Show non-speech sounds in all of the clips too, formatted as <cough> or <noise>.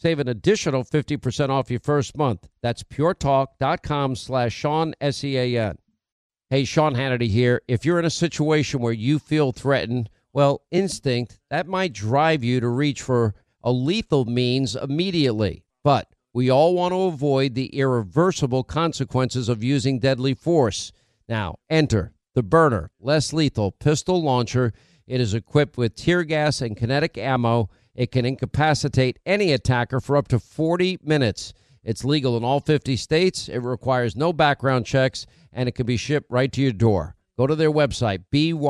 Save an additional 50% off your first month. That's puretalk.com slash Sean, S-E-A-N. Hey, Sean Hannity here. If you're in a situation where you feel threatened, well, instinct, that might drive you to reach for a lethal means immediately. But we all want to avoid the irreversible consequences of using deadly force. Now, enter the Byrna, less lethal pistol launcher. It is equipped with tear gas and kinetic ammo. It can incapacitate any attacker for up to 40 minutes. It's legal in all 50 states. It requires no background checks, and it can be shipped right to your door. Go to their website, byrna.com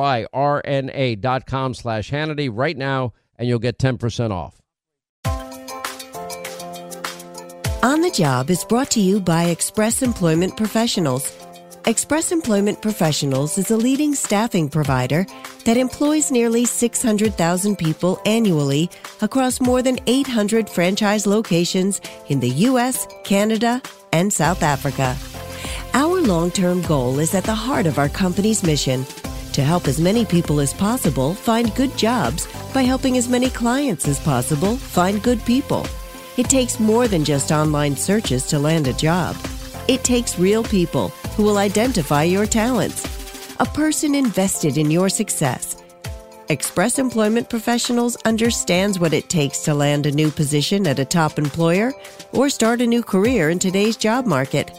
slash Hannity right now, and you'll get 10% off. On the Job is brought to you by Express Employment Professionals. Express Employment Professionals is a leading staffing provider that employs nearly 600,000 people annually across more than 800 franchise locations in the U.S., Canada, and South Africa. Our long term goal is at the heart of our company's mission to help as many people as possible find good jobs by helping as many clients as possible find good people. It takes more than just online searches to land a job. It takes real people who will identify your talents, a person invested in your success. Express Employment Professionals understands what it takes to land a new position at a top employer or start a new career in today's job market.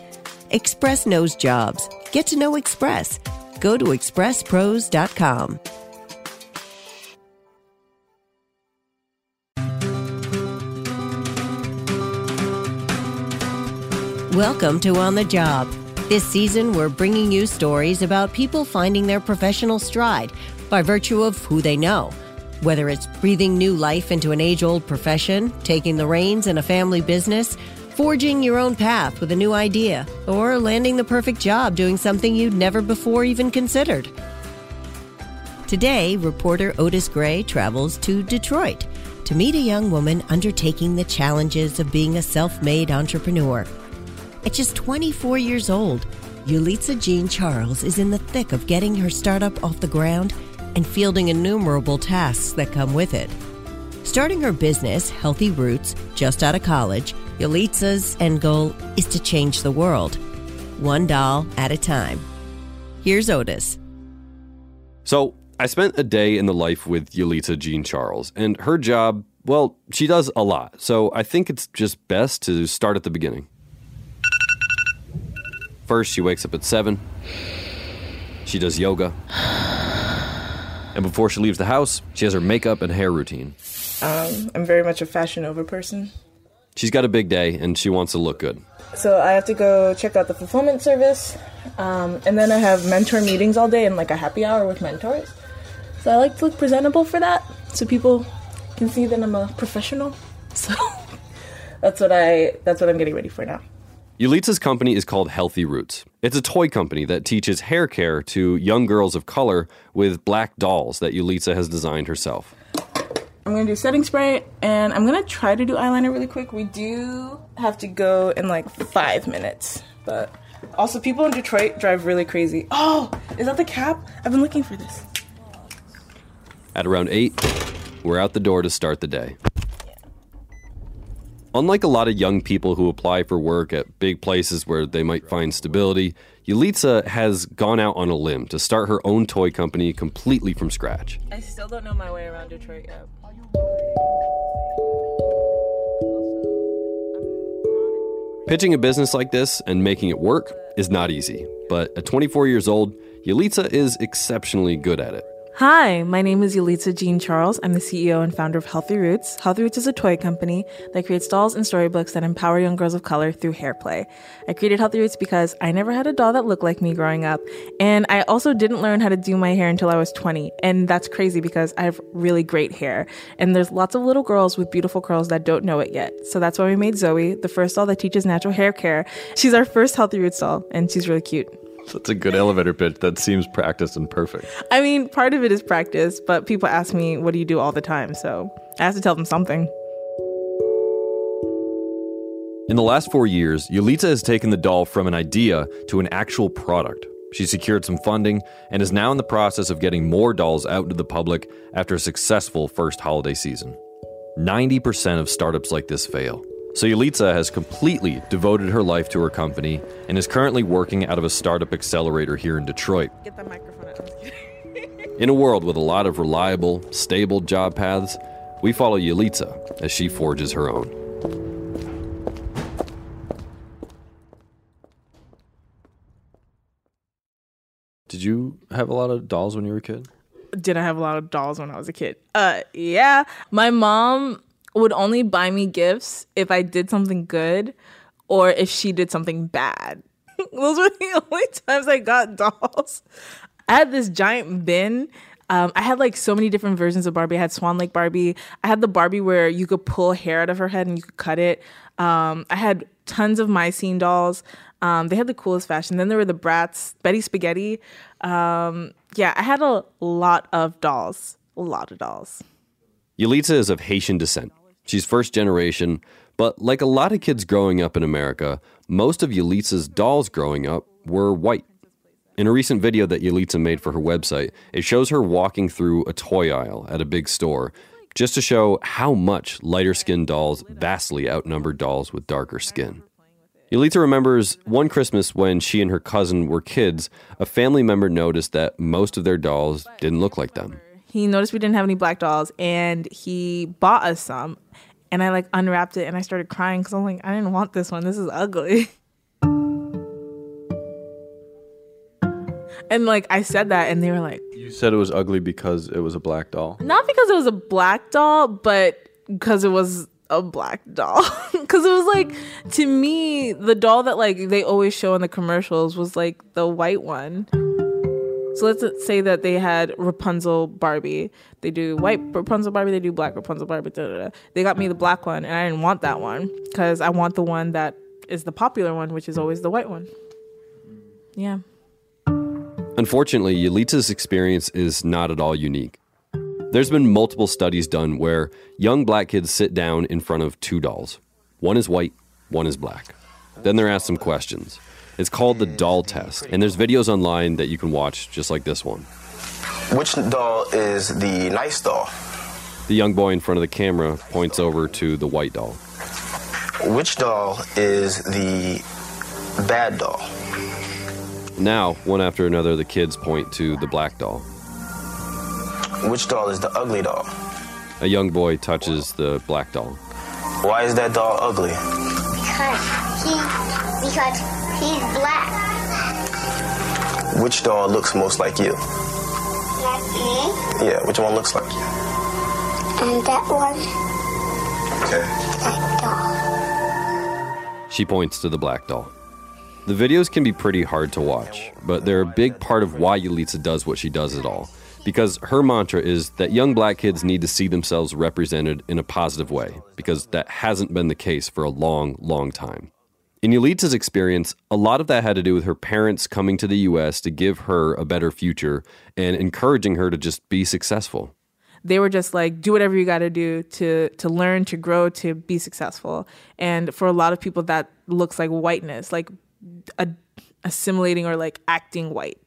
Express knows jobs. Get to know Express. Go to expresspros.com. Welcome to On the Job. This season, we're bringing you stories about people finding their professional stride by virtue of who they know. Whether it's breathing new life into an age old profession, taking the reins in a family business, forging your own path with a new idea, or landing the perfect job doing something you'd never before even considered. Today, reporter Otis Gray travels to Detroit to meet a young woman undertaking the challenges of being a self made entrepreneur. At just 24 years old, Yelitsa Jean Charles is in the thick of getting her startup off the ground and fielding innumerable tasks that come with it. Starting her business, Healthy Roots, just out of college, Yelitsa's end goal is to change the world, one doll at a time. Here's Otis. So, I spent a day in the life with Yelitsa Jean Charles, and her job, well, she does a lot. So, I think it's just best to start at the beginning. First, she wakes up at 7. She does yoga. And before she leaves the house, she has her makeup and hair routine. Um, I'm very much a Fashion over person. She's got a big day and she wants to look good. So I have to go check out the fulfillment service, um, and then I have mentor meetings all day and like a happy hour with mentors. So I like to look presentable for that, so people can see that I'm a professional. <laughs> So that's what I that's what I'm getting ready for now. Yelitsa's company is called Healthy Roots. It's a toy company that teaches hair care to young girls of color with black dolls that Yelitsa has designed herself. I'm gonna do setting spray and I'm gonna try to do eyeliner really quick. We do have to go in like five minutes, but also people in Detroit drive really crazy. Oh, is that the cap? I've been looking for this. At around 8, we're out the door to start the day. Unlike a lot of young people who apply for work at big places where they might find stability, Yelitsa has gone out on a limb to start her own toy company completely from scratch. I still don't know my way around Detroit yet. Pitching a business like this and making it work is not easy, but at 24 years old, Yelitsa is exceptionally good at it. Hi, my name is Yelitsa Jean Charles. I'm the CEO and founder of Healthy Roots. Healthy Roots is a toy company that creates dolls and storybooks that empower young girls of color through hair play. I created Healthy Roots because I never had a doll that looked like me growing up, and I also didn't learn how to do my hair until I was 20. And that's crazy because I have really great hair, and there's lots of little girls with beautiful curls that don't know it yet. So that's why we made Zoe, the first doll that teaches natural hair care. She's our first Healthy Roots doll, and she's really cute. That's a good elevator pitch. That seems practiced and perfect. I mean, part of it is practice, but people ask me, what do you do all the time? So I have to tell them something. In the last four years, Yelitsa has taken the doll from an idea to an actual product. She secured some funding and is now in the process of getting more dolls out to the public after a successful first holiday season. 90% of startups like this fail. So Yelitsa has completely devoted her life to her company and is currently working out of a startup accelerator here in Detroit. Get that microphone out. In a world with a lot of reliable, stable job paths, we follow Yelitsa as she forges her own. Did you have a lot of dolls when you were a kid? Did I have a lot of dolls when I was a kid? Uh, yeah. My mom would only buy me gifts if I did something good or if she did something bad. <laughs> Those were the <laughs> only times I got dolls. I had this giant bin. Um, I had like so many different versions of Barbie. I had Swan Lake Barbie. I had the Barbie where you could pull hair out of her head and you could cut it. Um, I had tons of My Scene dolls. Um, they had the coolest fashion. Then there were the Bratz, Betty Spaghetti. Um, yeah, I had a lot of dolls. A lot of dolls. Yelitsa is of Haitian descent. She's first generation, but like a lot of kids growing up in America, most of Yelitsa's dolls growing up were white. In a recent video that Yelitsa made for her website, it shows her walking through a toy aisle at a big store just to show how much lighter skinned dolls vastly outnumber dolls with darker skin. Yelitsa remembers one Christmas when she and her cousin were kids, a family member noticed that most of their dolls didn't look like them. He noticed we didn't have any black dolls and he bought us some. And I like unwrapped it and I started crying because I'm like, I didn't want this one. This is ugly. <laughs> and like I said that and they were like, You said it was ugly because it was a black doll. not because it was a black doll, but because it was a black doll. <laughs> Because it was like, to me, the doll that like they always show in the commercials was like the white one. So let's say that they had Rapunzel Barbie. They do white Rapunzel Barbie, they do black Rapunzel Barbie. Da, da, da. They got me the black one, and I didn't want that one because I want the one that is the popular one, which is always the white one. Yeah. Unfortunately, Yelitsa's experience is not at all unique. There's been multiple studies done where young black kids sit down in front of two dolls. One is white, one is black. Then they're asked some questions. It's called the doll test, and there's videos online that you can watch just like this one. Which doll is the nice doll? The young boy in front of the camera points over to the white doll. Which doll is the bad doll? Now, one after another, the kids point to the black doll. Which doll is the ugly doll? A young boy touches the black doll. Why is that doll ugly? Because he, because he's black. Which doll looks most like you? Like me. Yeah, which one looks like you? And that one, Okay. that doll. She points to the black doll. The videos can be pretty hard to watch, but they're a big part of why Yelitsa does what she does at all. Because her mantra is that young black kids need to see themselves represented in a positive way, because that hasn't been the case for a long, long time. In Yelitsa's experience, a lot of that had to do with her parents coming to the US to give her a better future and encouraging her to just be successful. they were just like do whatever you got to do to to learn to grow to be successful. And for a lot of people that looks like whiteness like a, assimilating or like acting white.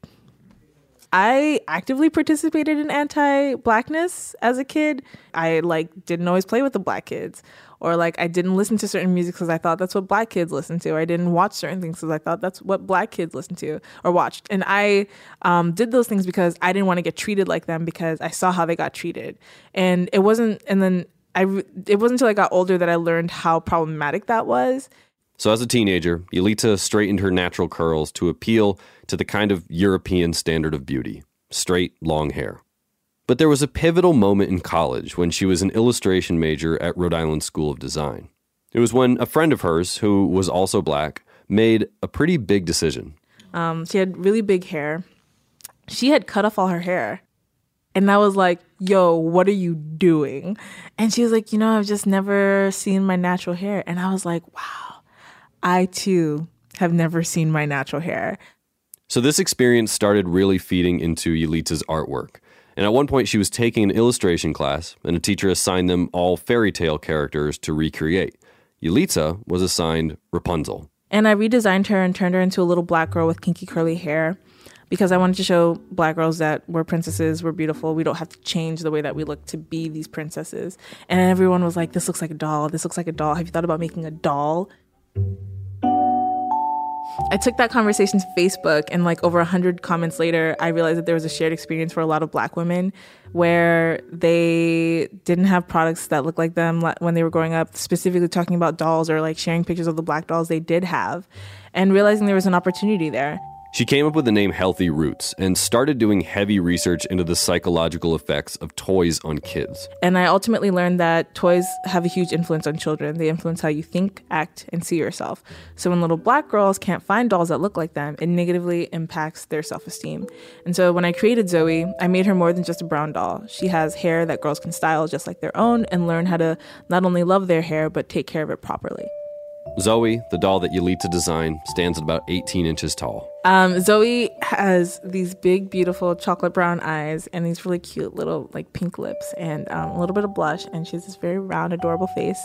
I actively participated in anti-blackness as a kid. I like didn't always play with the black kids or like i didn't listen to certain music because i thought that's what black kids listen to. Or i didn't watch certain things because i thought that's what black kids listen to or watched. And i um, did those things because i didn't want to get treated like them because i saw how they got treated. And it wasn't and then i it wasn't until i got older that i learned how problematic that was. So, as a teenager, Yelitsa straightened her natural curls to appeal to the kind of European standard of beauty straight, long hair. But there was a pivotal moment in college when she was an illustration major at Rhode Island School of Design. It was when a friend of hers, who was also black, made a pretty big decision. Um, she had really big hair. She had cut off all her hair. And I was like, yo, what are you doing? And she was like, you know, I've just never seen my natural hair. And I was like, wow, I too have never seen my natural hair. So, this experience started really feeding into Yelitsa's artwork. And at one point, she was taking an illustration class, and a teacher assigned them all fairy tale characters to recreate. Yelitsa was assigned Rapunzel. And I redesigned her and turned her into a little black girl with kinky curly hair because I wanted to show black girls that we're princesses, we're beautiful. We don't have to change the way that we look to be these princesses. And everyone was like, this looks like a doll. This looks like a doll. Have you thought about making a doll? I took that conversation to Facebook, and like over a hundred comments later, I realized that there was a shared experience for a lot of Black women where they didn't have products that looked like them when they were growing up. Specifically, talking about dolls or like sharing pictures of the Black dolls they did have, and realizing there was an opportunity there. She came up with the name Healthy Roots and started doing heavy research into the psychological effects of toys on kids. And I ultimately learned that toys have a huge influence on children. They influence how you think, act, and see yourself. So when little black girls can't find dolls that look like them, it negatively impacts their self esteem. And so when I created Zoe, I made her more than just a brown doll. She has hair that girls can style just like their own and learn how to not only love their hair, but take care of it properly. Zoe, the doll that Yelitsa designed, stands at about 18 inches tall. Um, Zoe has these big, beautiful chocolate brown eyes and these really cute little like pink lips and um, a little bit of blush. And she has this very round, adorable face.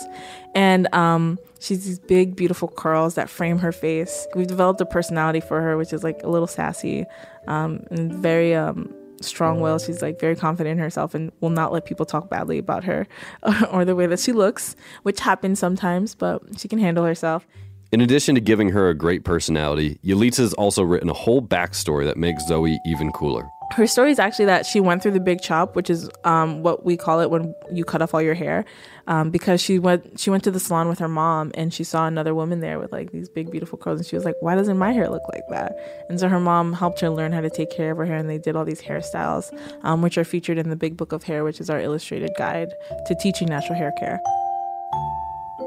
And um, she's these big, beautiful curls that frame her face. We've developed a personality for her, which is like a little sassy um, and very um, strong will. She's like very confident in herself and will not let people talk badly about her <laughs> or the way that she looks, which happens sometimes, but she can handle herself. In addition to giving her a great personality, Yelitsa's also written a whole backstory that makes Zoe even cooler her story is actually that she went through the big chop, which is um, what we call it when you cut off all your hair, um, because she went she went to the salon with her mom and she saw another woman there with like these big beautiful curls and she was like, why doesn't my hair look like that? And so her mom helped her learn how to take care of her hair and they did all these hairstyles, um, which are featured in the Big Book of Hair, which is our illustrated guide to teaching natural hair care.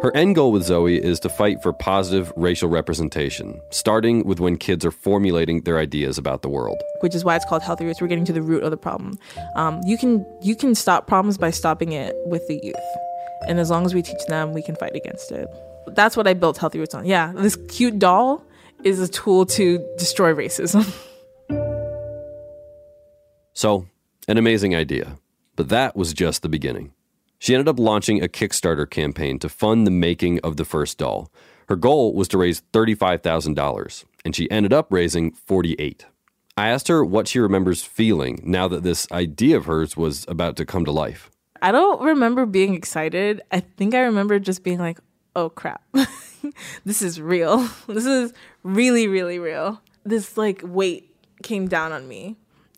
Her end goal with Zoe is to fight for positive racial representation, starting with when kids are formulating their ideas about the world. Which is why it's called Healthy Roots. We're getting to the root of the problem. Um, you can you can stop problems by stopping it with the youth, and as long as we teach them, we can fight against it. That's what I built Healthy Roots on. Yeah, this cute doll is a tool to destroy racism. <laughs> so, an amazing idea, but that was just the beginning. She ended up launching a Kickstarter campaign to fund the making of the first doll. Her goal was to raise $35,000, and she ended up raising 48. I asked her what she remembers feeling now that this idea of hers was about to come to life. I don't remember being excited. I think I remember just being like, "Oh crap. <laughs> this is real. <laughs> This is really really real." This like weight came down on me,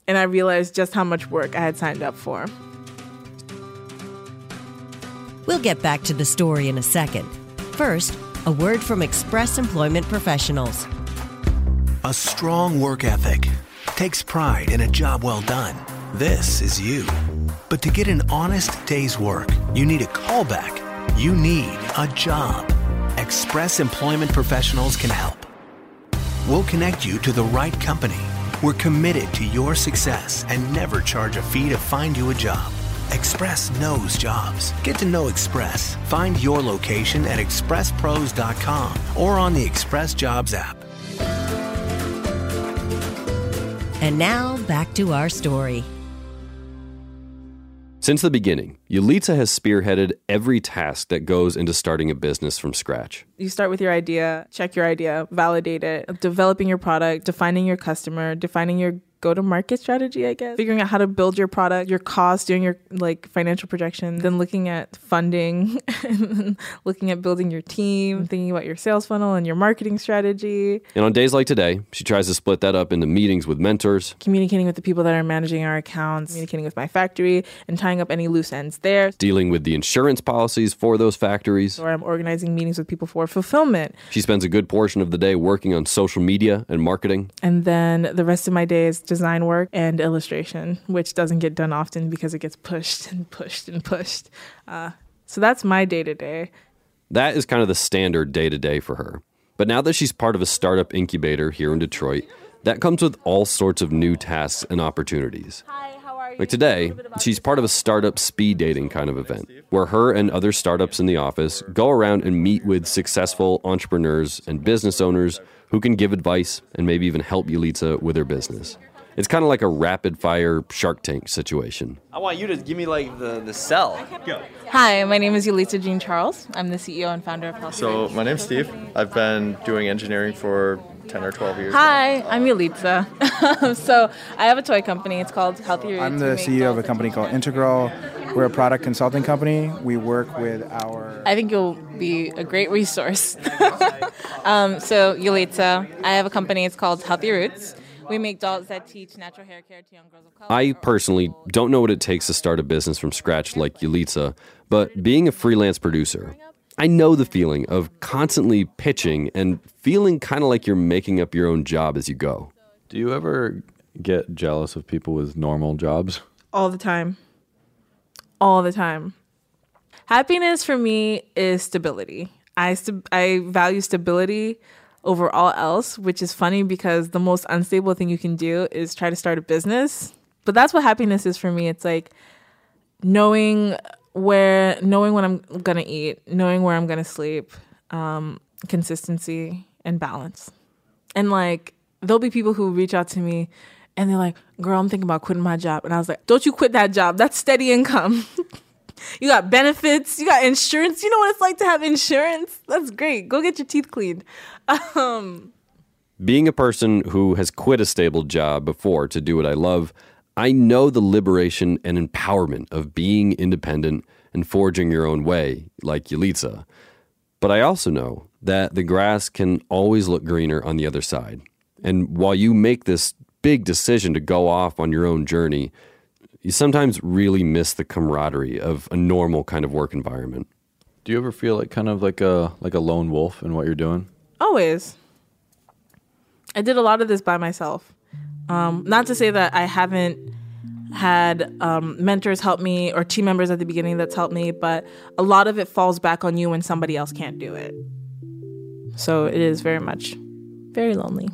and I realized just how much work I had signed up for. We'll get back to the story in a second. First, a word from Express Employment Professionals. A strong work ethic takes pride in a job well done. This is you. But to get an honest day's work, you need a callback. You need a job. Express Employment Professionals can help. We'll connect you to the right company. We're committed to your success and never charge a fee to find you a job. Express knows jobs. Get to know Express. Find your location at expresspros.com or on the Express Jobs app. And now back to our story. Since the beginning, Yelitsa has spearheaded every task that goes into starting a business from scratch. You start with your idea, check your idea, validate it, developing your product, defining your customer, defining your go to market strategy, I guess. Figuring out how to build your product, your cost, doing your like financial projection, then looking at funding, <laughs> and looking at building your team, thinking about your sales funnel and your marketing strategy, And on days like today, she tries to split that up into meetings with mentors, communicating with the people that are managing our accounts, communicating with my factory, and tying up any loose ends there. dealing with the insurance policies for those factories. Or I'm organizing meetings with people for fulfillment. She spends a good portion of the day working on social media and marketing. And then the rest of my day is design work and illustration, which doesn't get done often because it gets pushed and pushed and pushed. Uh, so that's my day to day. That is kind of the standard day to day for her. But now that she's part of a startup incubator here in Detroit, that comes with all sorts of new tasks and opportunities. Hi, how are you? Like today, she's part of a startup speed dating kind of event where her and other startups in the office go around and meet with successful entrepreneurs and business owners who can give advice and maybe even help Yelitsa with her business. It's kind of like a rapid fire Shark Tank situation. I want you to give me like the, the sell. Hi, my name is Yelitsa Jean Charles. I'm the CEO and founder of Healthy So Rich. my name's Steve. I've been doing engineering for 10 or 12 years. Hi, I'm Yelitsa. <laughs> so I have a toy company. It's called Healthy Roots. I'm the CEO of a company called. Integral. We're a product consulting company. We work with our. I think you'll be a great resource. <laughs> um, so, Yelitsa, I have a company. It's called Healthy Roots. We make dolls that teach natural hair care to young girls of color. I personally don't know what it takes to start a business from scratch like Yelitsa, but being a freelance producer, I know the feeling of constantly pitching and feeling kind of like you're making up your own job as you go. Do you ever get jealous of people with normal jobs? all the time. All the time. Happiness for me is stability. I st- I value stability over all else, which is funny because the most unstable thing you can do is try to start a business. But that's what happiness is for me. It's like knowing where knowing what I'm going to eat, knowing where I'm going to sleep, um, consistency and balance. And like, there'll be people who reach out to me and they're like, girl, I'm thinking about quitting my job. And I was like, don't you quit that job. That's steady income. <laughs> you got benefits, you got insurance. You know what it's like to have insurance? That's great. Go get your teeth cleaned. <laughs> Um, Being a person who has quit a stable job before to do what I love, I know the liberation and empowerment of being independent and forging your own way, like Yelitsa. But I also know that the grass can always look greener on the other side. And while you make this big decision to go off on your own journey, you sometimes really miss the camaraderie of a normal kind of work environment. Do you ever feel like kind of like a like a lone wolf in what you're doing? always. I did a lot of this by myself. Um, not to say that I haven't had um, mentors help me or team members at the beginning that's helped me, but a lot of it falls back on you when somebody else can't do it. So it is very much very lonely.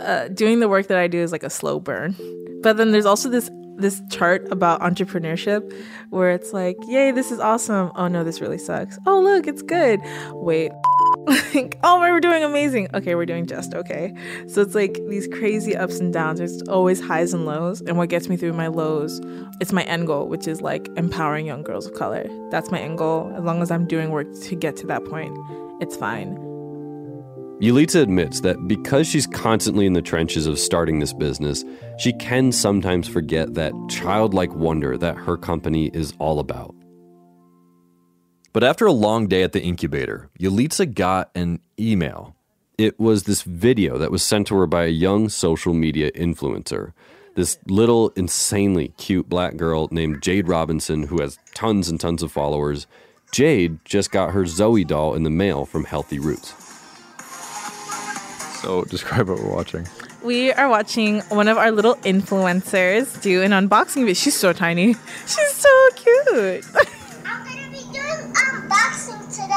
Uh, doing the work that I do is like a slow burn. But then there's also this this chart about entrepreneurship where it's like, yay, this is awesome. Oh no, this really sucks. Oh look, it's good. Wait. <laughs> like, oh, we're doing amazing. Okay, we're doing just okay. So it's like these crazy ups and downs. There's always highs and lows. And what gets me through my lows, it's my end goal, which is like empowering young girls of color. That's my end goal. As long as I'm doing work to get to that point, it's fine. Yelitsa admits that because she's constantly in the trenches of starting this business, she can sometimes forget that childlike wonder that her company is all about. But after a long day at the incubator, Yelitsa got an email. It was this video that was sent to her by a young social media influencer. This little, insanely cute black girl named Jade Robinson, who has tons and tons of followers. Jade just got her Zoe doll in the mail from Healthy Roots. So describe what we're watching. We are watching one of our little influencers do an unboxing video. She's so tiny. She's so cute. <laughs> I'm gonna be doing unboxing today.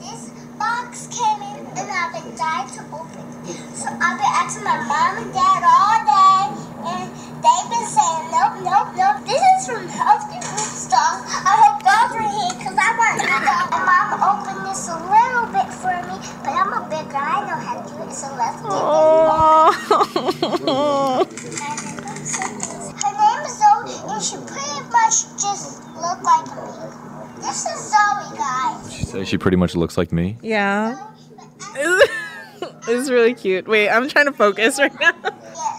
This box came in and I've been dying to open it. So I've been asking my mom and dad all day and they've been saying nope, nope, nope. This is from Healthy Roots doll. I hope dolls are here because I want my doll. And mom opened this a little bit for me, but I'm a big guy. I know how to do it, so let's get Oh. Her name is Zoe, and she pretty much just look like me. This is Zoe, guys. She say she pretty much looks like me. yeah. <laughs> It's really cute. Wait, I'm trying to focus right now.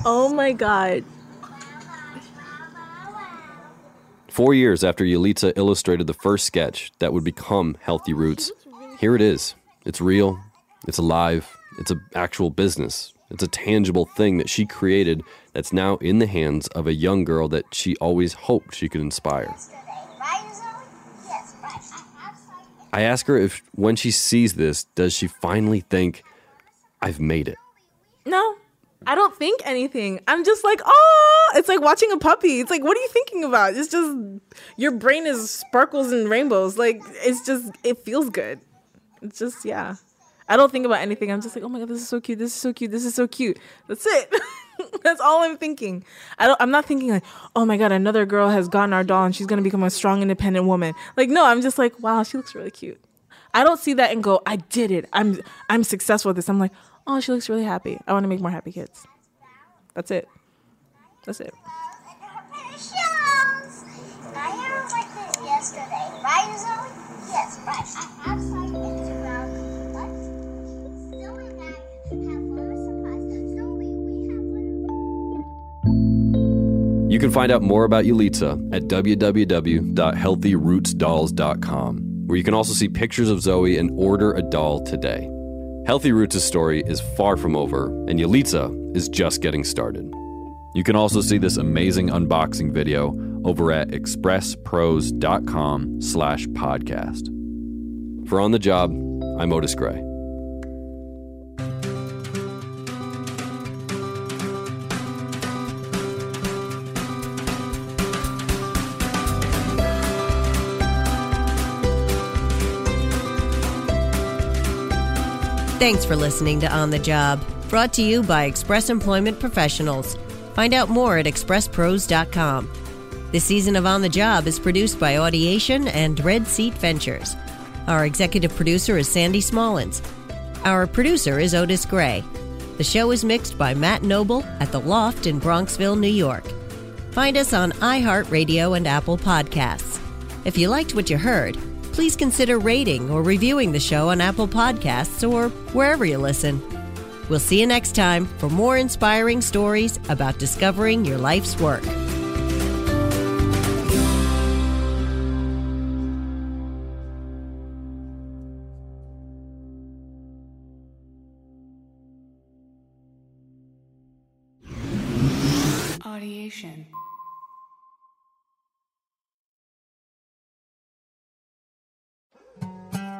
Oh my god. Four years after Yelitsa illustrated the first sketch that would become Healthy Roots, here it is. It's real, it's alive, it's an actual business. It's a tangible thing that she created that's now in the hands of a young girl that she always hoped she could inspire. I ask her if when she sees this, does she finally think, I've made it? No, I don't think anything. I'm just like, oh, it's like watching a puppy. It's like, what are you thinking about? It's just your brain is sparkles and rainbows. Like, it's just, it feels good. It's just, yeah. I don't think about anything. I'm just like, oh my god, this is so cute. This is so cute. This is so cute. That's it. <laughs> That's all I'm thinking. I don't. I'm not thinking like, oh my god, another girl has gotten our doll and she's gonna become a strong, independent woman. Like, no, I'm just like, wow, she looks really cute. I don't see that and go, I did it. I'm I'm successful at this. I'm like, oh, she looks really happy. I want to make more happy kids. That's it. That's it. You can find out more about Yelitsa at www.healthyrootsdolls.com, where you can also see pictures of Zoe and order a doll today. Healthy Roots' story is far from over, and Yelitsa is just getting started. You can also see this amazing unboxing video over at expresspros.com slash podcast. For On the Job, I'm Otis Gray. Thanks for listening to On the Job, brought to you by Express Employment Professionals. Find out more at expresspros.com. This season of On the Job is produced by Audiation and Red Seat Ventures. Our executive producer is Sandy Smallins. Our producer is Otis Gray. The show is mixed by Matt Noble at The Loft in Bronxville, New York. Find us on iHeartRadio and Apple Podcasts. If you liked what you heard, please consider rating or reviewing the show on Apple Podcasts or wherever you listen. We'll see you next time for more inspiring stories about discovering your life's work.